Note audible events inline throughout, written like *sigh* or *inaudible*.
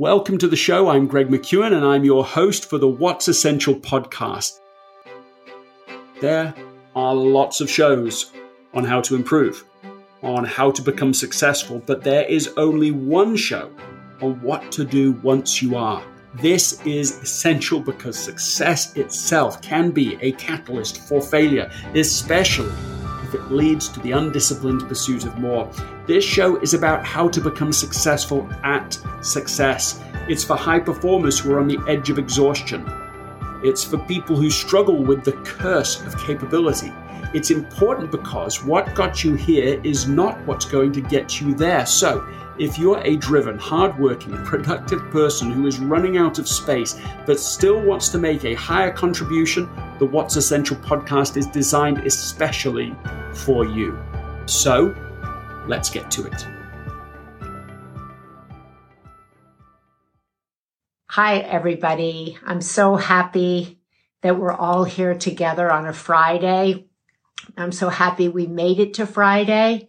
Welcome to the show. I'm Greg McKeown and I'm your host for the What's Essential podcast. There are lots of shows on how to improve, on how to become successful, but there is only one show on what to do once you are. This is essential because success itself can be a catalyst for failure, especially if it leads to the undisciplined pursuit of more. This show is about how to become successful at success. It's for high performers who are on the edge of exhaustion. It's for people who struggle with the curse of capability. It's important because what got you here is not what's going to get you there. So, if you're a driven, hardworking, productive person who is running out of space but still wants to make a higher contribution, the What's Essential podcast is designed especially for you. So, let's get to it. Hi, everybody. I'm so happy that we're all here together on a Friday. I'm so happy we made it to Friday.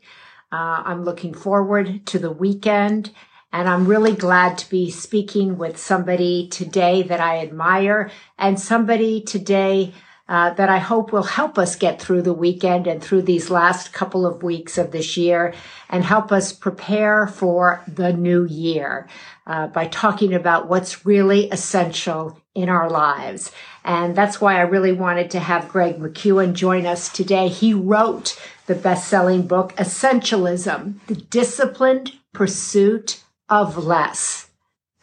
Uh, I'm looking forward to the weekend. And I'm really glad to be speaking with somebody today that I admire and somebody today uh, that I hope will help us get through the weekend and through these last couple of weeks of this year and help us prepare for the new year uh, by talking about what's really essential in our lives. And that's why I really wanted to have Greg McKeown join us today. He wrote the best selling book, Essentialism, the disciplined pursuit of less.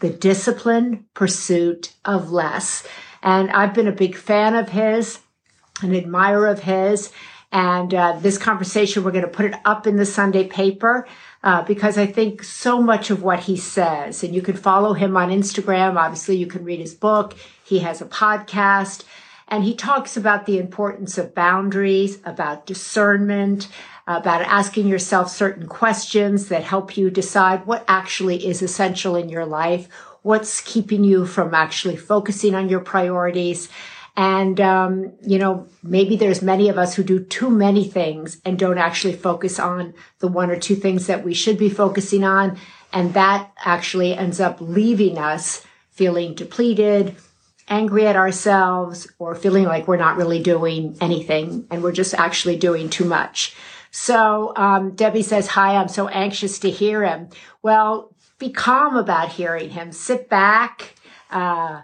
The disciplined pursuit of less. And I've been a big fan of his, an admirer of his. And uh, this conversation, we're going to put it up in the Sunday paper uh, because I think so much of what he says, and you can follow him on Instagram. Obviously, you can read his book. He has a podcast, and he talks about the importance of boundaries, about discernment, about asking yourself certain questions that help you decide what actually is essential in your life, what's keeping you from actually focusing on your priorities. And, um, you know, maybe there's many of us who do too many things and don't actually focus on the one or two things that we should be focusing on. And that actually ends up leaving us feeling depleted, angry at ourselves, or feeling like we're not really doing anything and we're just actually doing too much. So, um, Debbie says, hi, I'm so anxious to hear him. Well, be calm about hearing him. Sit back, uh,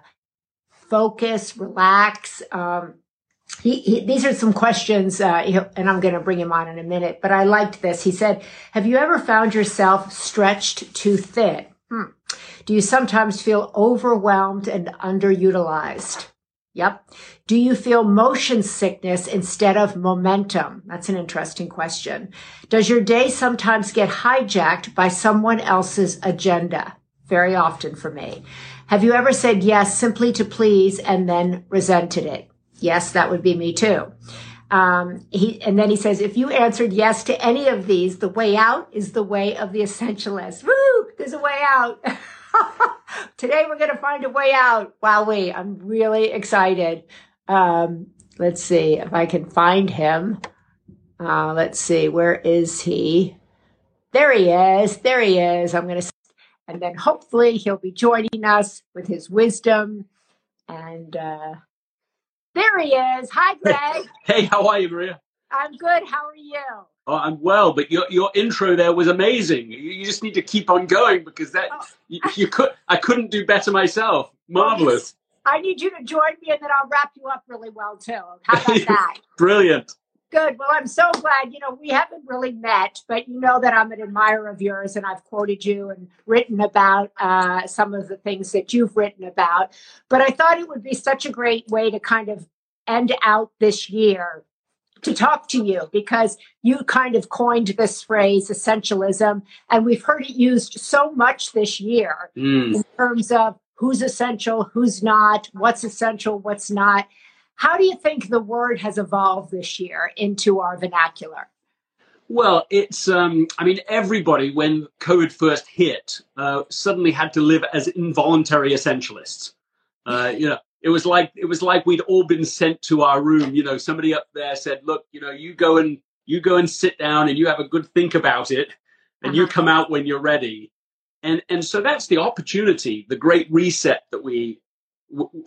focus, relax. Um, he, he, these are some questions, uh, and I'm going to bring him on in a minute, but I liked this. He said, have you ever found yourself stretched too thin? Hmm. Do you sometimes feel overwhelmed and underutilized? Yep. Do you feel motion sickness instead of momentum? That's an interesting question. Does your day sometimes get hijacked by someone else's agenda? Very often for me. Have you ever said yes simply to please and then resented it? Yes, that would be me too. Um, he, and then he says, if you answered yes to any of these, the way out is the way of the essentialist. Woo! There's a way out. *laughs* Today we're going to find a way out. Wow, Wowee. I'm really excited. Um, let's see if I can find him. Uh, let's see. Where is he? There he is. There he is. I'm going to, and then hopefully he'll be joining us with his wisdom. And, uh, there he is. Hi, Greg. Hey, how are you, Maria? I'm good. How are you? Oh, I'm well, but your your intro there was amazing. You just need to keep on going because that oh. you, you, could I couldn't do better myself. Marvelous. I need you to join me, and then I'll wrap you up really well too. How about *laughs* that? Brilliant. Good. Well, I'm so glad. You know, we haven't really met, but you know that I'm an admirer of yours, and I've quoted you and written about uh, some of the things that you've written about. But I thought it would be such a great way to kind of end out this year to talk to you because you kind of coined this phrase essentialism and we've heard it used so much this year mm. in terms of who's essential who's not what's essential what's not how do you think the word has evolved this year into our vernacular well, it's, um, I mean, everybody, when COVID first hit, uh, suddenly had to live as involuntary essentialists. Uh, *laughs* you know, it was like it was like we'd all been sent to our room. You know, somebody up there said, "Look, you know, you go and you go and sit down and you have a good think about it, and uh-huh. you come out when you're ready." And and so that's the opportunity, the great reset that we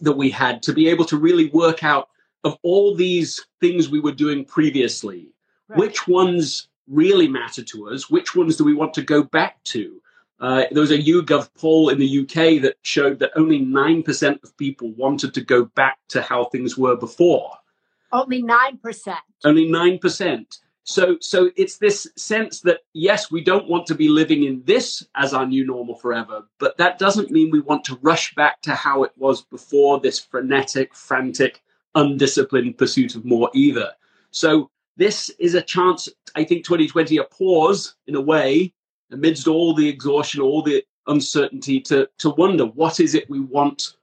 that we had to be able to really work out of all these things we were doing previously, right. which ones really matter to us, which ones do we want to go back to? Uh, there was a YouGov poll in the UK that showed that only 9% of people wanted to go back to how things were before. Only 9%. Only 9%. So, so it's this sense that yes, we don't want to be living in this as our new normal forever, but that doesn't mean we want to rush back to how it was before this frenetic, frantic, undisciplined pursuit of more either. So this is a chance, I think 2020, a pause in a way, amidst all the exhaustion, all the uncertainty, to, to wonder what is it we want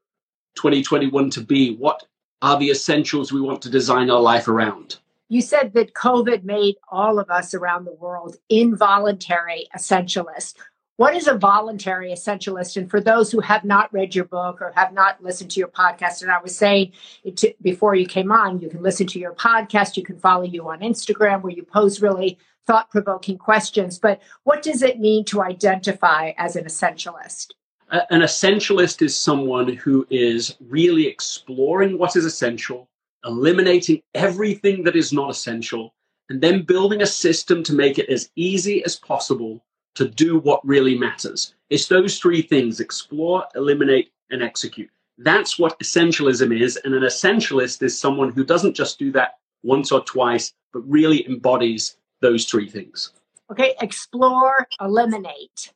2021 to be? What are the essentials we want to design our life around? You said that COVID made all of us around the world involuntary essentialists. What is a voluntary essentialist? And for those who have not read your book or have not listened to your podcast, and I was saying to, before you came on, you can listen to your podcast, you can follow you on Instagram where you pose really thought provoking questions. But what does it mean to identify as an essentialist? An essentialist is someone who is really exploring what is essential, eliminating everything that is not essential, and then building a system to make it as easy as possible to do what really matters. It's those three things explore, eliminate, and execute. That's what essentialism is. And an essentialist is someone who doesn't just do that once or twice, but really embodies those three things. Okay, explore, eliminate.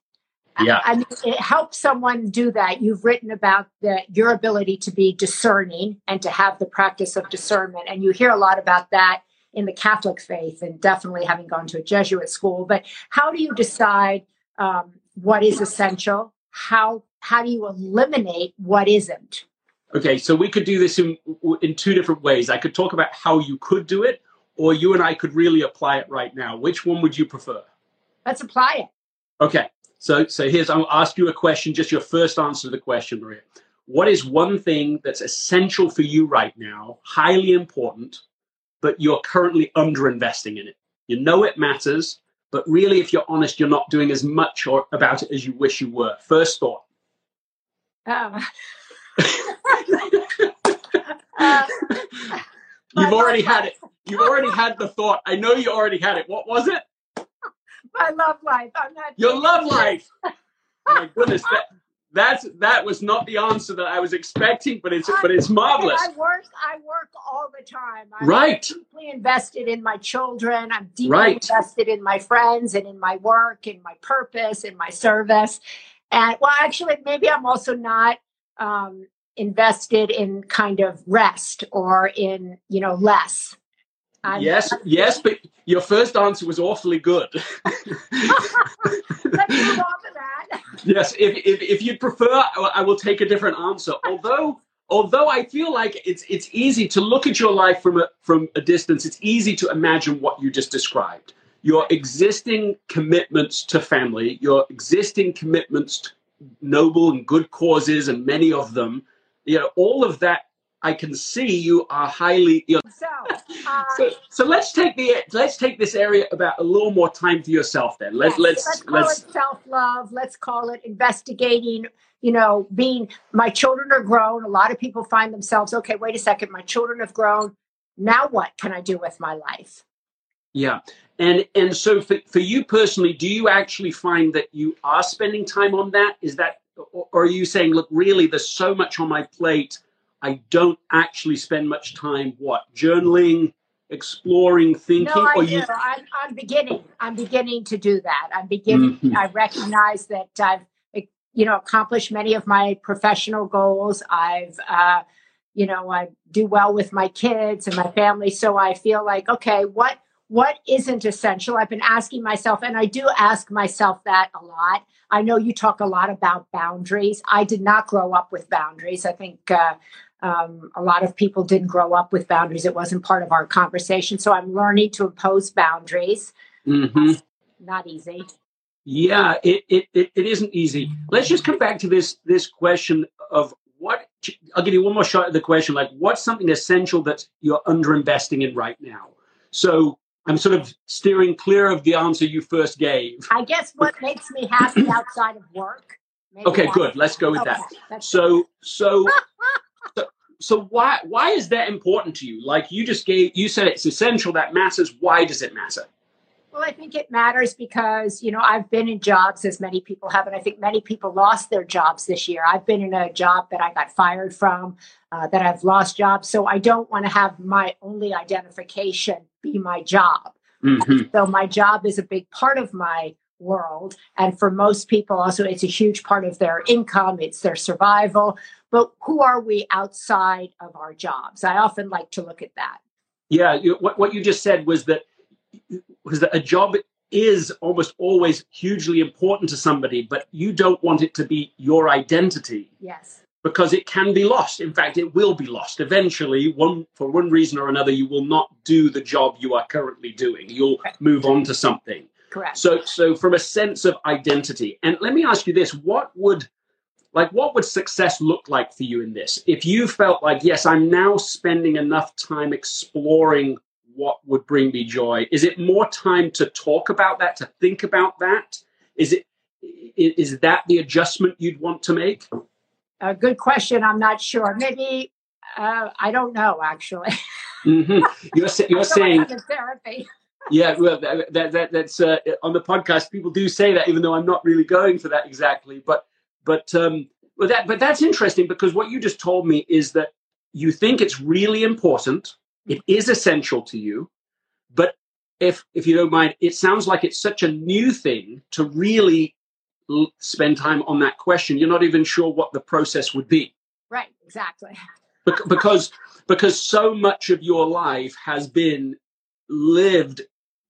Yeah. I mean, it helps someone do that. You've written about the, your ability to be discerning and to have the practice of discernment. And you hear a lot about that in the Catholic faith and definitely having gone to a Jesuit school. But how do you decide um, what is essential? How how do you eliminate what isn't? Okay, so we could do this in in two different ways. I could talk about how you could do it, or you and I could really apply it right now. Which one would you prefer? Let's apply it. Okay, so so here's I'll ask you a question. Just your first answer to the question, Maria. What is one thing that's essential for you right now, highly important, but you're currently underinvesting in it. You know it matters, but really, if you're honest, you're not doing as much or, about it as you wish you were. First thought. Um. uh, *laughs* *laughs* You've already had it. You've already had the thought. I know you already had it. What was it? My love life. I'm not. Your love life. My goodness, that, that's that was not the answer that I was expecting, but it's I, but it's marvelous. I work I work all the time. I'm right. deeply invested in my children. I'm deeply right. invested in my friends and in my work, in my purpose, in my service. And well, actually, maybe I'm also not um, invested in kind of rest or in you know less. I'm, yes, yes, but your first answer was awfully good. Let's move on to that. Yes, if, if, if you prefer, I will take a different answer. Although although I feel like it's it's easy to look at your life from a from a distance, it's easy to imagine what you just described. Your existing commitments to family, your existing commitments to noble and good causes, and many of them, you know, all of that I can see you are highly. You know, so, uh, *laughs* so, so, let's take the let's take this area about a little more time for yourself. Then let's yes, let's let's call let's, it self love. Let's call it investigating. You know, being my children are grown. A lot of people find themselves okay. Wait a second, my children have grown. Now what can I do with my life? Yeah, and and so for for you personally, do you actually find that you are spending time on that? Is that or are you saying, look, really, there's so much on my plate I don't actually spend much time what journaling, exploring, thinking. No, I do. You... I'm, I'm, beginning. I'm beginning to do that. I'm beginning. Mm-hmm. I recognize that I've you know accomplished many of my professional goals. I've uh, you know I do well with my kids and my family, so I feel like okay, what what isn't essential? I've been asking myself, and I do ask myself that a lot. I know you talk a lot about boundaries. I did not grow up with boundaries. I think uh, um, a lot of people didn't grow up with boundaries. It wasn't part of our conversation. So I'm learning to impose boundaries. Mm-hmm. Not easy. Yeah, it, it, it, it isn't easy. Let's just come back to this this question of what I'll give you one more shot at the question like what's something essential that you're underinvesting in right now? So I'm sort of steering clear of the answer you first gave. I guess what makes me happy outside of work. Okay, good. Let's go with okay, that. So, so, *laughs* so, so why why is that important to you? Like you just gave, you said it's essential. That matters. Why does it matter? Well, I think it matters because, you know, I've been in jobs as many people have, and I think many people lost their jobs this year. I've been in a job that I got fired from, uh, that I've lost jobs. So I don't want to have my only identification be my job. Mm-hmm. So my job is a big part of my world. And for most people, also, it's a huge part of their income, it's their survival. But who are we outside of our jobs? I often like to look at that. Yeah, you, what, what you just said was that was that a job is almost always hugely important to somebody, but you don't want it to be your identity. Yes. Because it can be lost. In fact, it will be lost eventually. One for one reason or another, you will not do the job you are currently doing. You'll move on to something. Correct. So, so from a sense of identity, and let me ask you this: What would like what would success look like for you in this if you felt like yes i'm now spending enough time exploring what would bring me joy? Is it more time to talk about that, to think about that? Is it is that the adjustment you'd want to make? A good question. I'm not sure. Maybe uh, I don't know. Actually, mm-hmm. *laughs* you're, you're saying therapy. Yeah, well, that, that, that's uh, on the podcast. People do say that, even though I'm not really going for that exactly. But but um, well, that but that's interesting because what you just told me is that you think it's really important it is essential to you, but if if you don't mind, it sounds like it's such a new thing to really l- spend time on that question. You're not even sure what the process would be. Right. Exactly. *laughs* Be- because because so much of your life has been lived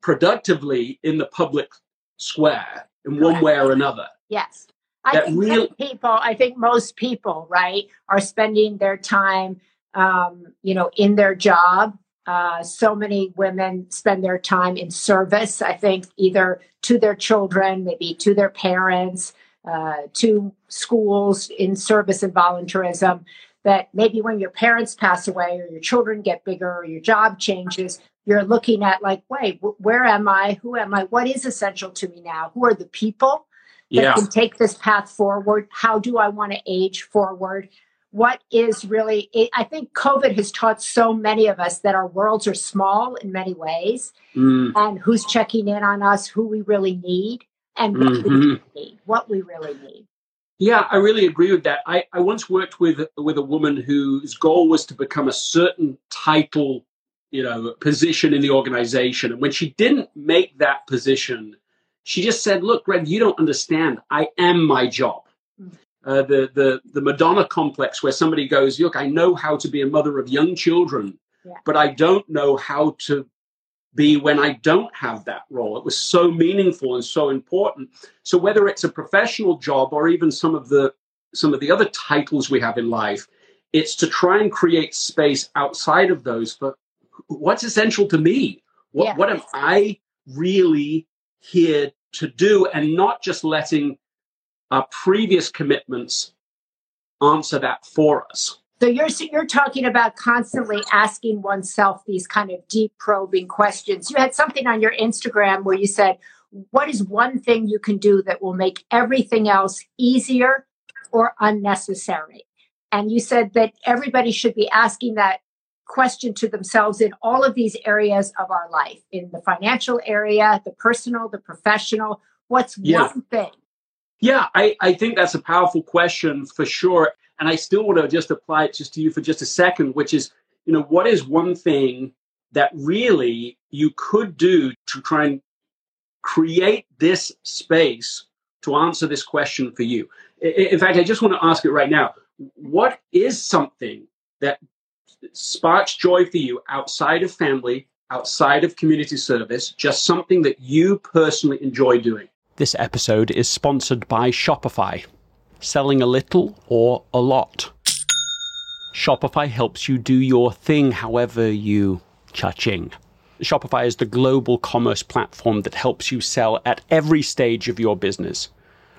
productively in the public square in one way or another. Yes. I think real- people, I think most people, right, are spending their time um, you know, in their job. Uh, so many women spend their time in service, I think, either to their children, maybe to their parents, uh, to schools in service and volunteerism. That maybe when your parents pass away or your children get bigger or your job changes, you're looking at like, wait, where am I? Who am I? What is essential to me now? Who are the people that yeah. can take this path forward? How do I want to age forward? what is really i think covid has taught so many of us that our worlds are small in many ways mm. and who's checking in on us who we really need and what mm-hmm. we really need what we really need yeah i really agree with that I, I once worked with with a woman whose goal was to become a certain title you know position in the organization and when she didn't make that position she just said look greg you don't understand i am my job uh, the the the Madonna complex, where somebody goes, "Look, I know how to be a mother of young children, yeah. but I don't know how to be when I don't have that role." It was so meaningful and so important. So whether it's a professional job or even some of the some of the other titles we have in life, it's to try and create space outside of those for what's essential to me. What yeah. what am I really here to do, and not just letting our previous commitments answer that for us. So you're you're talking about constantly asking oneself these kind of deep probing questions. You had something on your Instagram where you said, "What is one thing you can do that will make everything else easier or unnecessary?" And you said that everybody should be asking that question to themselves in all of these areas of our life, in the financial area, the personal, the professional. What's yeah. one thing yeah, I, I think that's a powerful question for sure. And I still want to just apply it just to you for just a second, which is, you know, what is one thing that really you could do to try and create this space to answer this question for you? In fact, I just want to ask it right now. What is something that sparks joy for you outside of family, outside of community service, just something that you personally enjoy doing? This episode is sponsored by Shopify. Selling a little or a lot. Shopify helps you do your thing however you cha-ching. Shopify is the global commerce platform that helps you sell at every stage of your business.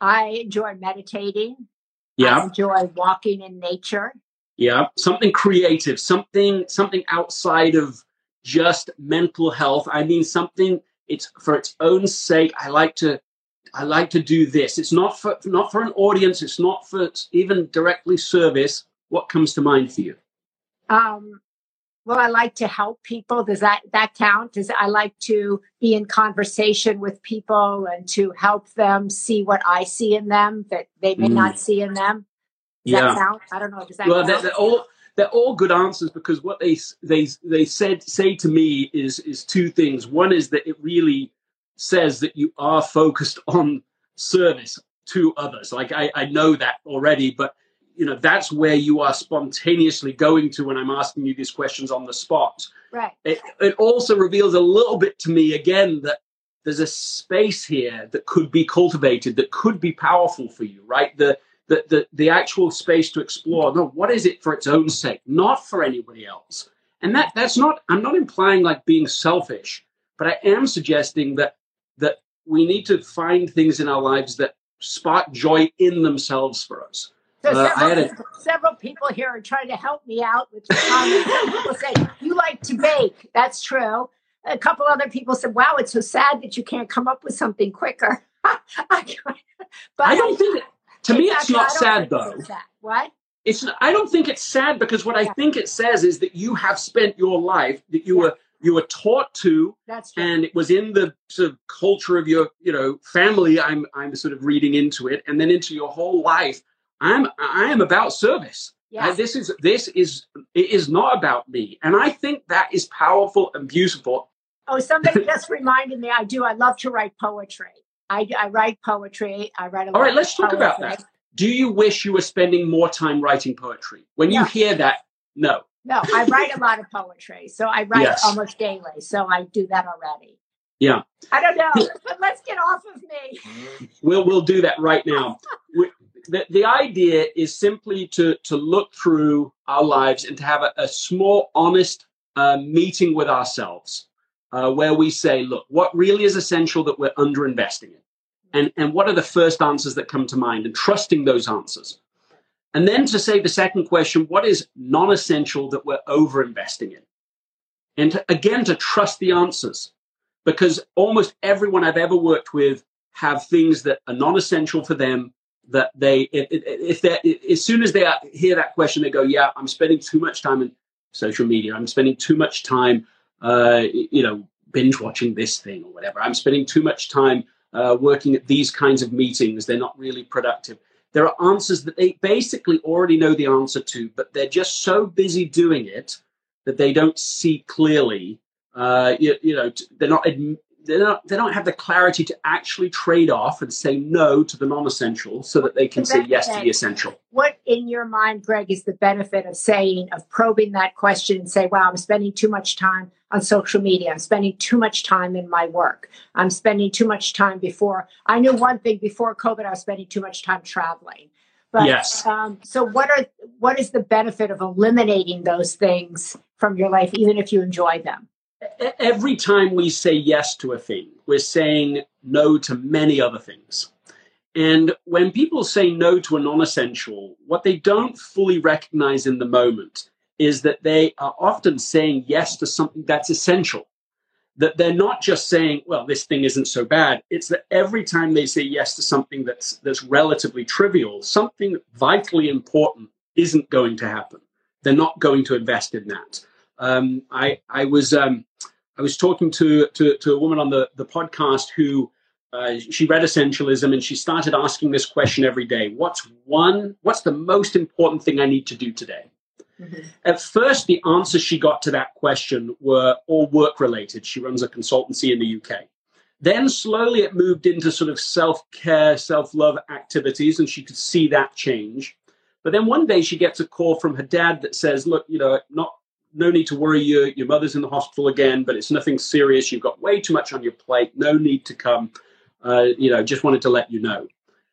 i enjoy meditating yeah I enjoy walking in nature yeah something creative something something outside of just mental health i mean something it's for its own sake. I like to I like to do this. It's not for not for an audience. It's not for even directly service. What comes to mind for you? Um, well, I like to help people. Does that that count? Does I like to be in conversation with people and to help them see what I see in them that they may mm. not see in them? Does yeah. that count? I don't know. Does that well, count? They're, they're all they're all good answers because what they they they said say to me is is two things. One is that it really says that you are focused on service to others. Like I, I know that already, but you know that's where you are spontaneously going to when I'm asking you these questions on the spot. Right. It, it also reveals a little bit to me again that there's a space here that could be cultivated, that could be powerful for you. Right. The the, the, the actual space to explore. No, what is it for its own sake, not for anybody else? And that that's not. I'm not implying like being selfish, but I am suggesting that that we need to find things in our lives that spark joy in themselves for us. So uh, several, a, several, people here are trying to help me out with comments. people say you like to bake. That's true. A couple other people said, "Wow, it's so sad that you can't come up with something quicker." *laughs* but I don't think to me, it's not sad though. What? It's. I don't think it's sad because what yeah. I think it says is that you have spent your life that you yeah. were you were taught to, That's true. and it was in the sort of culture of your you know family. I'm I'm sort of reading into it, and then into your whole life. I'm I am about service. Yes. this is this is it is not about me, and I think that is powerful and beautiful. Oh, somebody *laughs* just reminded me. I do. I love to write poetry. I, I write poetry. I write a All right, let's talk poetry. about that. Do you wish you were spending more time writing poetry? When you hear that, no. No, I write a lot of poetry. So I write yes. almost daily. So I do that already. Yeah. I don't know, but let's get off of me. We'll we'll do that right now. *laughs* the, the idea is simply to to look through our lives and to have a, a small, honest uh, meeting with ourselves uh, where we say, look, what really is essential that we're underinvesting in? And, and what are the first answers that come to mind and trusting those answers? And then to say the second question, what is non essential that we're overinvesting in? And to, again, to trust the answers because almost everyone I've ever worked with have things that are non essential for them that they, if, they as soon as they hear that question, they go, yeah, I'm spending too much time in social media. I'm spending too much time uh, you know, binge watching this thing or whatever. I'm spending too much time uh, working at these kinds of meetings. They're not really productive. There are answers that they basically already know the answer to, but they're just so busy doing it that they don't see clearly. Uh, you, you, know, they're not they don't they don't have the clarity to actually trade off and say no to the non-essential so that they can the say yes to the essential what in your mind greg is the benefit of saying of probing that question and say wow i'm spending too much time on social media i'm spending too much time in my work i'm spending too much time before i knew one thing before covid i was spending too much time traveling But yes. um, so what are what is the benefit of eliminating those things from your life, even if you enjoy them? Every time we say yes to a thing, we're saying no to many other things. And when people say no to a non essential, what they don't fully recognize in the moment is that they are often saying yes to something that's essential. That they're not just saying, well, this thing isn't so bad. It's that every time they say yes to something that's, that's relatively trivial, something vitally important isn't going to happen. They're not going to invest in that. Um, I, I was um, I was talking to, to, to a woman on the, the podcast who uh, she read essentialism and she started asking this question every day. What's one what's the most important thing i need to do today? Mm-hmm. at first the answers she got to that question were all work related she runs a consultancy in the uk then slowly it moved into sort of self-care self-love activities and she could see that change. But then one day she gets a call from her dad that says look you know not no need to worry you your mother's in the hospital again but it's nothing serious you've got way too much on your plate no need to come uh, you know, just wanted to let you know.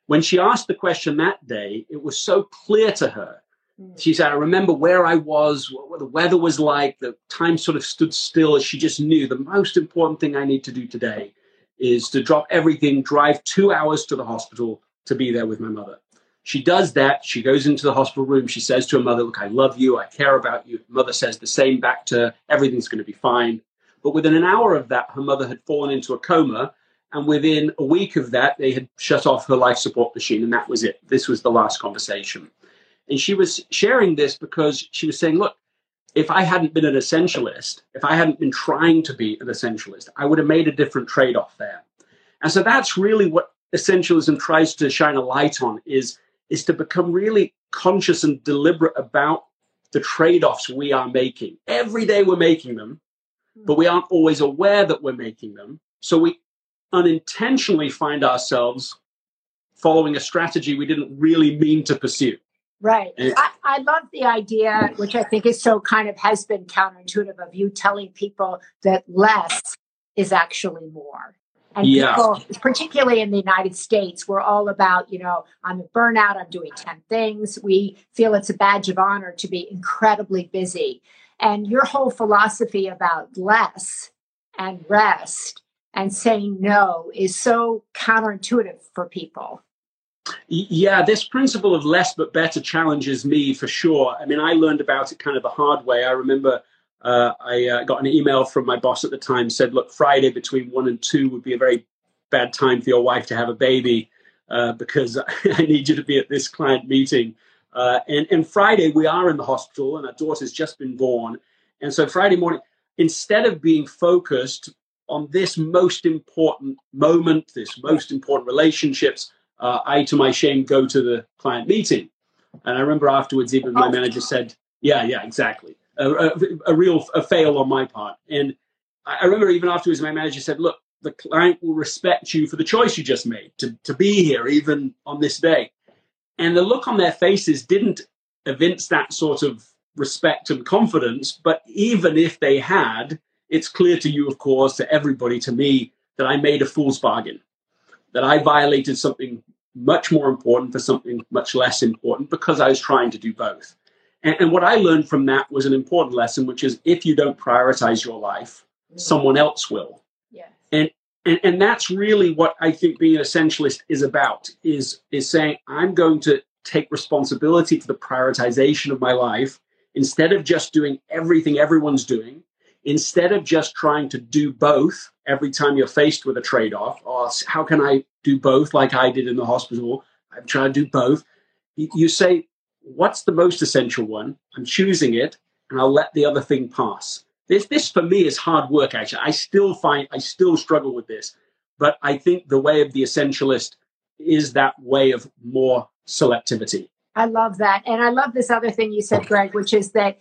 When she asked the question that day, it was so clear to her. Mm. She said, I remember where I was, what the weather was like, the time sort of stood still. She just knew the most important thing I need to do today is to drop everything, drive two hours to the hospital to be there with my mother. She does that. She goes into the hospital room. She says to her mother, Look, I love you. I care about you. Mother says the same back to her. Everything's going to be fine. But within an hour of that, her mother had fallen into a coma and within a week of that, they had shut off her life support machine, and that was it. This was the last conversation. And she was sharing this because she was saying, Look, if I hadn't been an essentialist, if I hadn't been trying to be an essentialist, I would have made a different trade off there. And so that's really what essentialism tries to shine a light on is, is to become really conscious and deliberate about the trade offs we are making. Every day we're making them, hmm. but we aren't always aware that we're making them. So we unintentionally find ourselves following a strategy we didn't really mean to pursue. Right. I, I, love the idea, which I think is so kind of has been counterintuitive of you telling people that less is actually more. And yeah. people, particularly in the United States, we're all about, you know, I'm a burnout, I'm doing 10 things. We feel it's a badge of honor to be incredibly busy. And your whole philosophy about less and rest and saying no is so counterintuitive for people. Yeah, this principle of less but better challenges me for sure. I mean, I learned about it kind of the hard way. I remember uh, I uh, got an email from my boss at the time said, "Look, Friday between one and two would be a very bad time for your wife to have a baby uh, because *laughs* I need you to be at this client meeting." Uh, and, and Friday we are in the hospital, and our daughter's just been born, and so Friday morning, instead of being focused on this most important moment, this most important relationships, uh, I, to my shame, go to the client meeting. And I remember afterwards, even my oh. manager said, "Yeah, yeah, exactly, a, a, real a fail on my part." And I remember even afterwards, my manager said, "Look, the client will respect you for the choice you just made to to be here, even on this day." And the look on their faces didn't evince that sort of respect and confidence. But even if they had, it's clear to you, of course, to everybody, to me, that I made a fool's bargain, that I violated something much more important for something much less important because I was trying to do both. And, and what I learned from that was an important lesson, which is if you don't prioritize your life, mm-hmm. someone else will. And, and and that's really what I think being an essentialist is about is is saying I'm going to take responsibility for the prioritization of my life instead of just doing everything everyone's doing instead of just trying to do both every time you're faced with a trade off, or how can I do both like I did in the hospital? I'm trying to do both. You say, what's the most essential one? I'm choosing it, and I'll let the other thing pass. This, this for me is hard work, actually. I still find, I still struggle with this. But I think the way of the essentialist is that way of more selectivity. I love that. And I love this other thing you said, Greg, which is that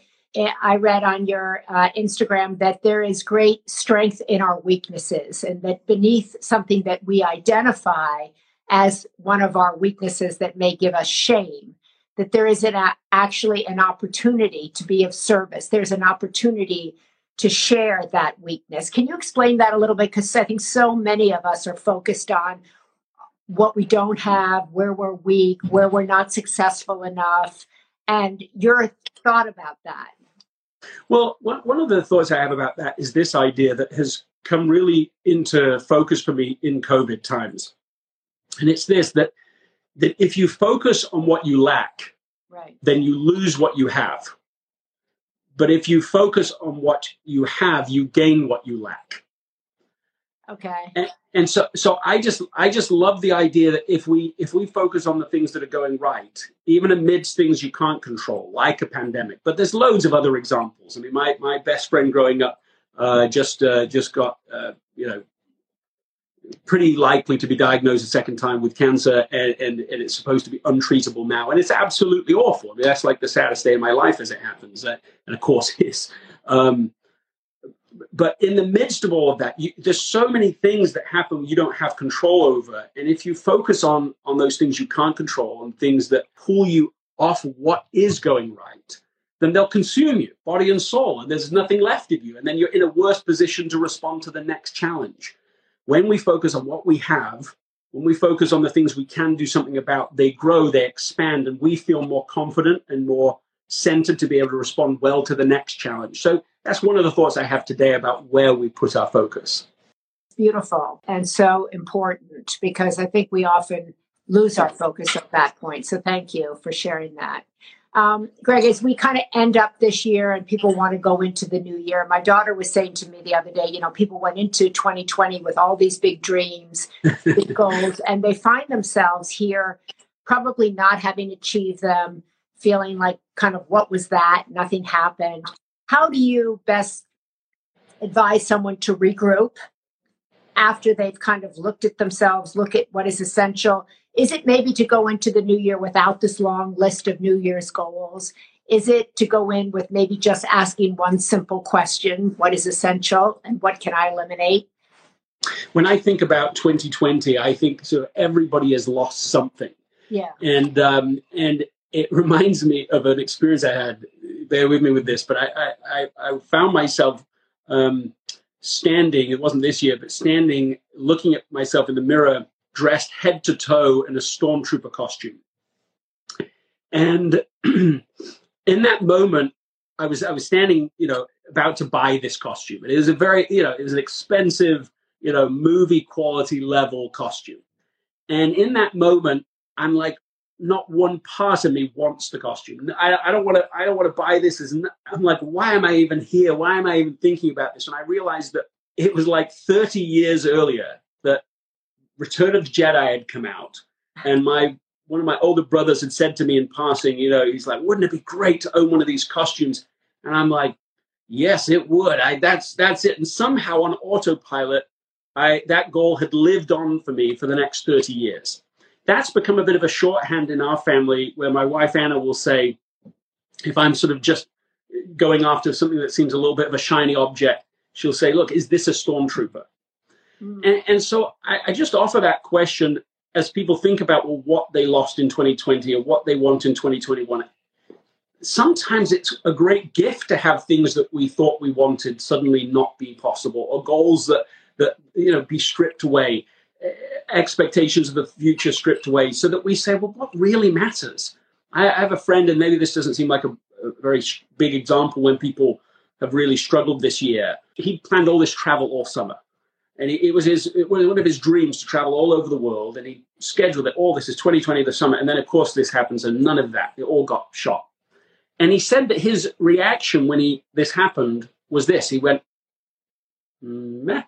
I read on your uh, Instagram that there is great strength in our weaknesses, and that beneath something that we identify as one of our weaknesses that may give us shame, that there is an, a, actually an opportunity to be of service. There's an opportunity to share that weakness. Can you explain that a little bit? Because I think so many of us are focused on what we don't have, where we're weak, where we're not successful enough, and your thought about that. Well, one of the thoughts I have about that is this idea that has come really into focus for me in COVID times. And it's this that that if you focus on what you lack, right. then you lose what you have. But if you focus on what you have, you gain what you lack. Okay. And, and so so I just I just love the idea that if we if we focus on the things that are going right, even amidst things you can't control, like a pandemic, but there's loads of other examples. I mean, my my best friend growing up uh, just uh, just got uh, you know pretty likely to be diagnosed a second time with cancer, and, and, and, it's supposed to be untreatable now, and it's absolutely awful. I mean, that's like the saddest day of my life as it happens, uh, and of course *laughs* is. Um, but in the midst of all of that, you, there's so many things that happen you don't have control over, and if you focus on on those things you can't control and things that pull you off what is going right, then they'll consume you, body and soul, and there's nothing left of you, and then you're in a worse position to respond to the next challenge. When we focus on what we have, when we focus on the things we can do something about, they grow, they expand, and we feel more confident and more centered to be able to respond well to the next challenge. So that's one of the thoughts I have today about where we put our focus. Beautiful and so important because I think we often lose our focus at that point. So thank you for sharing that. Um, Greg, as we kind of end up this year and people want to go into the new year, my daughter was saying to me the other day, you know, people went into 2020 with all these big dreams, big *laughs* goals, and they find themselves here probably not having achieved them, feeling like kind of what was that? Nothing happened. How do you best advise someone to regroup after they've kind of looked at themselves, look at what is essential? Is it maybe to go into the new year without this long list of New Year's goals? Is it to go in with maybe just asking one simple question what is essential and what can I eliminate? When I think about 2020, I think so everybody has lost something. Yeah. And um, and it reminds me of an experience I had. Bear with me with this, but I I, I found myself um, standing. It wasn't this year, but standing, looking at myself in the mirror, dressed head to toe in a stormtrooper costume. And *clears throat* in that moment, I was I was standing, you know, about to buy this costume. And it was a very, you know, it was an expensive, you know, movie quality level costume. And in that moment, I'm like, not one part of me wants the costume. I, I don't want to. I don't want to buy this. As I'm like, why am I even here? Why am I even thinking about this? And I realized that it was like 30 years earlier Return of the Jedi had come out, and my one of my older brothers had said to me in passing, you know, he's like, wouldn't it be great to own one of these costumes? And I'm like, yes, it would. I that's that's it. And somehow on autopilot, I that goal had lived on for me for the next 30 years that's become a bit of a shorthand in our family where my wife Anna will say, if I'm sort of just going after something that seems a little bit of a shiny object, she'll say, Look, is this a stormtrooper? Mm. And, and, so I, I, just offer that question as people think about well, what they lost in 2020 or what they want in 2021. Sometimes it's a great gift to have things that we thought we wanted suddenly not be possible, or goals that that you know be stripped away expectations of the future stripped away so that we say, well, what really matters? I, I have a friend, and maybe this doesn't seem like a, a very big example when people have really struggled this year. He planned all this travel all summer. And it was his it was one of his dreams to travel all over the world, and he scheduled it. All this is 2020, the summer, and then of course this happens, and none of that. It all got shot. And he said that his reaction when he this happened was this: he went, mm, meh,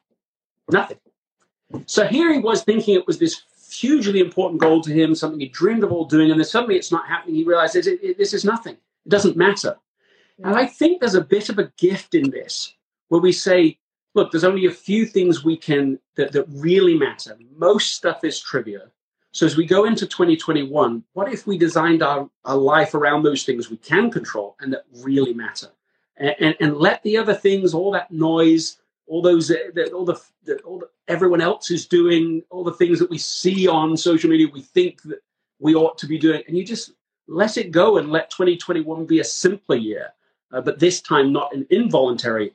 nothing. So here he was thinking it was this hugely important goal to him, something he dreamed of all doing, and then suddenly it's not happening. He realizes it, it, this is nothing. It doesn't matter. And mm. I think there's a bit of a gift in this where we say, look, there's only a few things we can that, that really matter. Most stuff is trivia. So as we go into 2021, what if we designed our, our life around those things we can control and that really matter? And, and, and let the other things, all that noise, all those, uh, all the, all the everyone else is doing, all the things that we see on social media, we think that we ought to be doing, and you just let it go and let 2021 be a simpler year, uh, but this time not an involuntary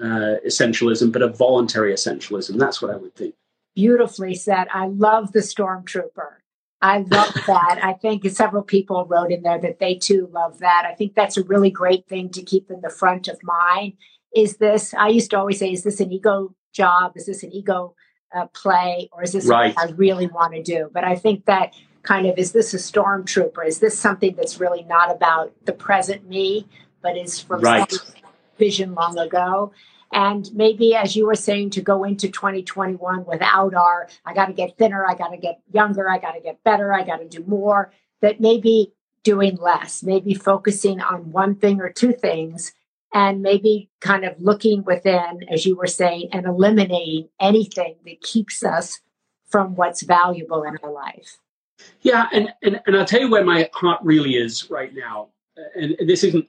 uh, essentialism, but a voluntary essentialism. That's what I would think. beautifully said. I love the stormtrooper. I love *laughs* that. I think several people wrote in there that they too love that. I think that's a really great thing to keep in the front of mind. Is this, I used to always say, is this an ego job? Is this an ego uh, play? Or is this right. I really want to do? But I think that kind of, is this a stormtrooper? Is this something that's really not about the present me, but is from right. some vision long ago? And maybe, as you were saying, to go into 2021 without our, I got to get thinner, I got to get younger, I got to get better, I got to do more, that maybe doing less, maybe focusing on one thing or two things, and maybe kind of looking within, as you were saying, and eliminating anything that keeps us from what's valuable in our life. Yeah, and, and, and I'll tell you where my heart really is right now. And, this isn't,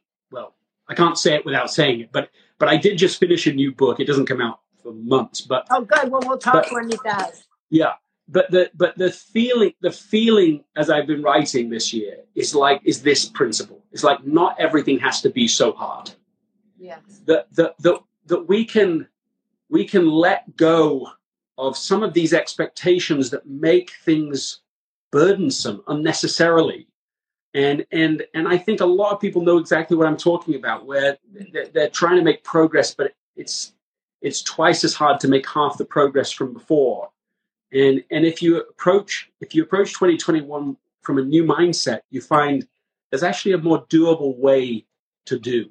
I can't say it without saying it, but but I did just finish a new book. It doesn't come out for months, but oh, good. Well, we'll talk but, when it does. Yeah, but the but the feeling the feeling as I've been writing this year is like is this principle. It's like not everything has to be so hard. Yes. That that that that we can we can let go of some of these expectations that make things burdensome unnecessarily and and and I think a lot of people know exactly what I'm talking about, where they're, they're trying to make progress, but it's it's twice as hard to make half the progress from before. And and if you approach if you approach 2021 from a new mindset, you find there's actually a more doable way to do.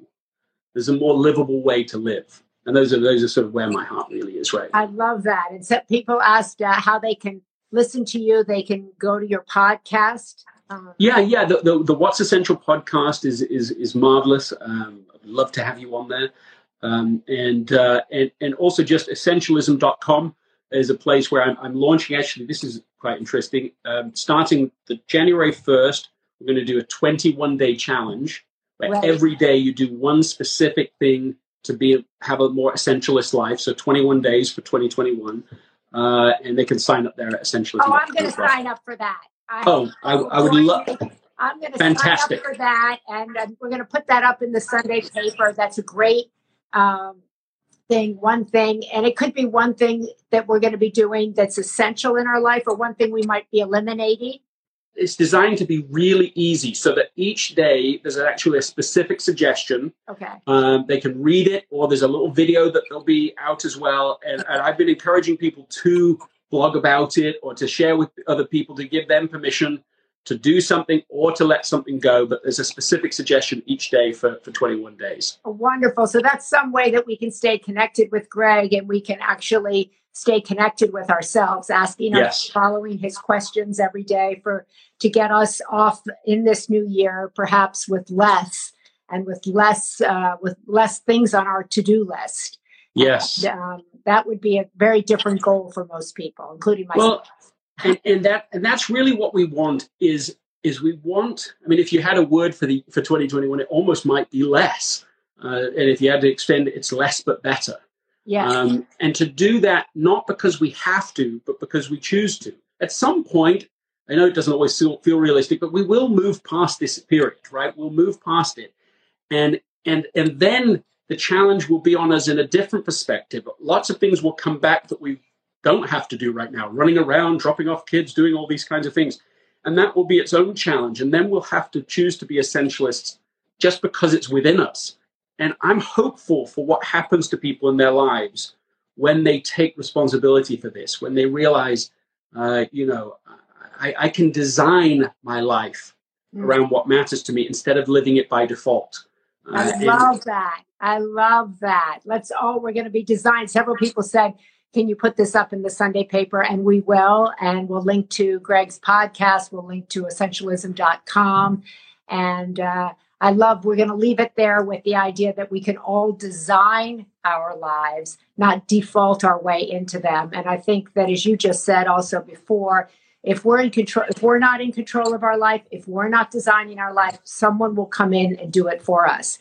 There's a more livable way to live. And those are those are sort of where my heart really is right. I love that. And so people asked uh, how they can listen to you. They can go to your podcast. Um, yeah, yeah. The, the, the What's Essential podcast is is is marvelous. Um, I'd love to have you on there. Um, and uh, and and also just essentialism.com is a place where I'm, I'm launching. Actually, this is quite interesting. Um, starting the January first, we're going to do a 21 day challenge where right. every day you do one specific thing to be have a more essentialist life. So 21 days for 2021, uh, and they can sign up there at essentialism. Oh, I'm going to sign up for that. I, oh, I, I would love. I'm going to Fantastic. sign up for that, and uh, we're going to put that up in the Sunday paper. That's a great um, thing. One thing, and it could be one thing that we're going to be doing that's essential in our life, or one thing we might be eliminating. It's designed to be really easy, so that each day there's actually a specific suggestion. Okay. Um, they can read it, or there's a little video that they'll be out as well. And, and I've been encouraging people to blog about it or to share with other people to give them permission to do something or to let something go. But there's a specific suggestion each day for, for 21 days. Oh, wonderful. So that's some way that we can stay connected with Greg and we can actually stay connected with ourselves, asking yes. us, following his questions every day for to get us off in this new year, perhaps with less and with less uh, with less things on our to-do list. Yes. And, um, that would be a very different goal for most people, including myself. Well, and, and that and that's really what we want is is we want. I mean, if you had a word for the for 2021, it almost might be less. Uh, and if you had to extend it, it's less but better. Yeah. Um, and to do that not because we have to, but because we choose to. At some point, I know it doesn't always feel, feel realistic, but we will move past this period, right? We'll move past it, and and and then the challenge will be on us in a different perspective. Lots of things will come back that we don't have to do right now running around, dropping off kids, doing all these kinds of things. And that will be its own challenge. And then we'll have to choose to be essentialists just because it's within us. And I'm hopeful for what happens to people in their lives when they take responsibility for this, when they realize, uh, you know, I, I, can design my life mm. around what matters to me instead of living it by default. Uh, I love and, that. I love that. Let's all, we're going to be designed. Several people said, can you put this up in the Sunday paper? And we will. And we'll link to Greg's podcast. We'll link to essentialism.com. And uh, I love, we're going to leave it there with the idea that we can all design our lives, not default our way into them. And I think that, as you just said also before, if we're in control if we're not in control of our life if we're not designing our life someone will come in and do it for us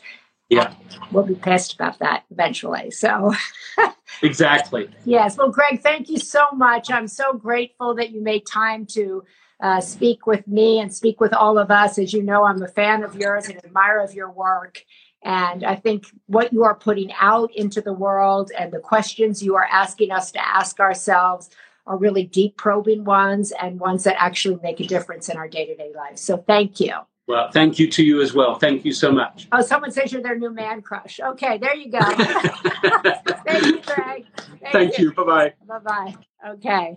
yeah. We'll be pissed about that eventually so. *laughs* Exactly. Yes well greg thank you so much. I'm so grateful that you made time to uh, speak with me and speak with all of us. As you know i'm a fan of yours and admire of your work and i think what you are putting out into the world and the questions you are asking us to ask ourselves are really deep probing ones and ones that actually make a difference in our day to day life. So thank you. Well, thank you to you as well. Thank you so much. Oh, someone says you're their new man crush. Okay, there you go. *laughs* thank you, Greg. Thank, thank you. you. Bye bye. Bye bye. Okay.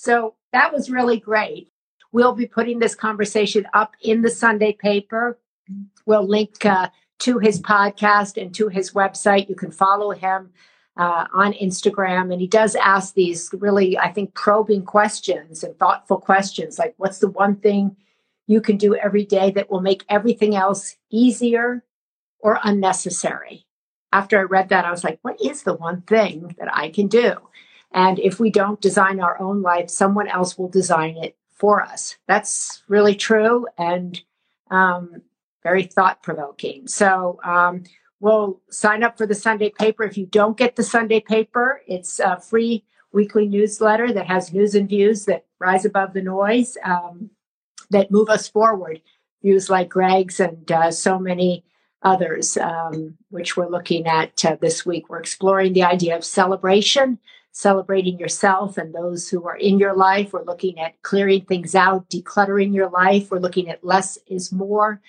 So that was really great. We'll be putting this conversation up in the Sunday paper. We'll link uh, to his podcast and to his website. You can follow him uh, on Instagram. And he does ask these really, I think, probing questions and thoughtful questions like, what's the one thing you can do every day that will make everything else easier or unnecessary? After I read that, I was like, what is the one thing that I can do? And if we don't design our own life, someone else will design it for us. That's really true and um, very thought provoking. So um, we'll sign up for the Sunday paper. If you don't get the Sunday paper, it's a free weekly newsletter that has news and views that rise above the noise, um, that move us forward. Views like Greg's and uh, so many others, um, which we're looking at uh, this week. We're exploring the idea of celebration celebrating yourself and those who are in your life. We're looking at clearing things out, decluttering your life. We're looking at less is more.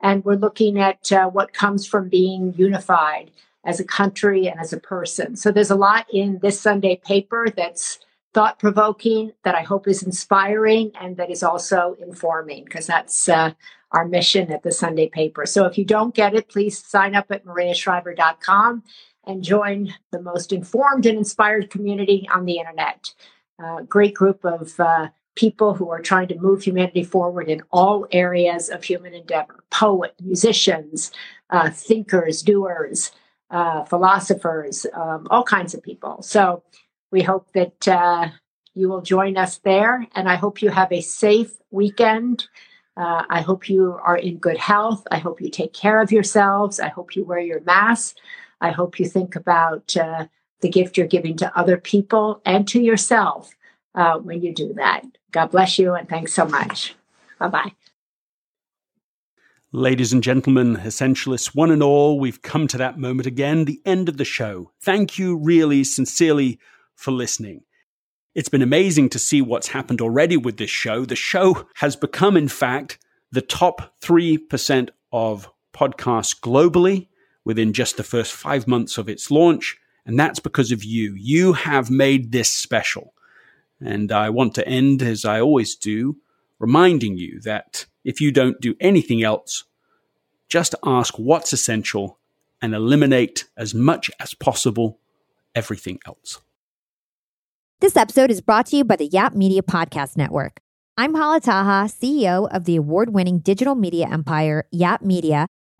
And we're looking at uh, what comes from being unified as a country and as a person. So there's a lot in this Sunday paper that's thought provoking, that I hope is inspiring, and that is also informing, because that's uh, our mission at the Sunday paper. So if you don't get it, please sign up at mariashriver.com and join the most informed and inspired community on the internet. A great group of uh, people who are trying to move humanity forward in all areas of human endeavor poet, musicians, uh, thinkers, doers, uh, philosophers, um, all kinds of people. So we hope that uh, you will join us there, and I hope you have a safe weekend. Uh, I hope you are in good health. I hope you take care of yourselves. I hope you wear your mask. I hope you think about uh, the gift you're giving to other people and to yourself uh, when you do that. God bless you and thanks so much. Bye bye. Ladies and gentlemen, essentialists, one and all, we've come to that moment again, the end of the show. Thank you really sincerely for listening. It's been amazing to see what's happened already with this show. The show has become, in fact, the top 3% of podcasts globally within just the first five months of its launch. And that's because of you. You have made this special. And I want to end, as I always do, reminding you that if you don't do anything else, just ask what's essential and eliminate as much as possible everything else. This episode is brought to you by the Yap Media Podcast Network. I'm Hala Taha, CEO of the award winning digital media empire, Yap Media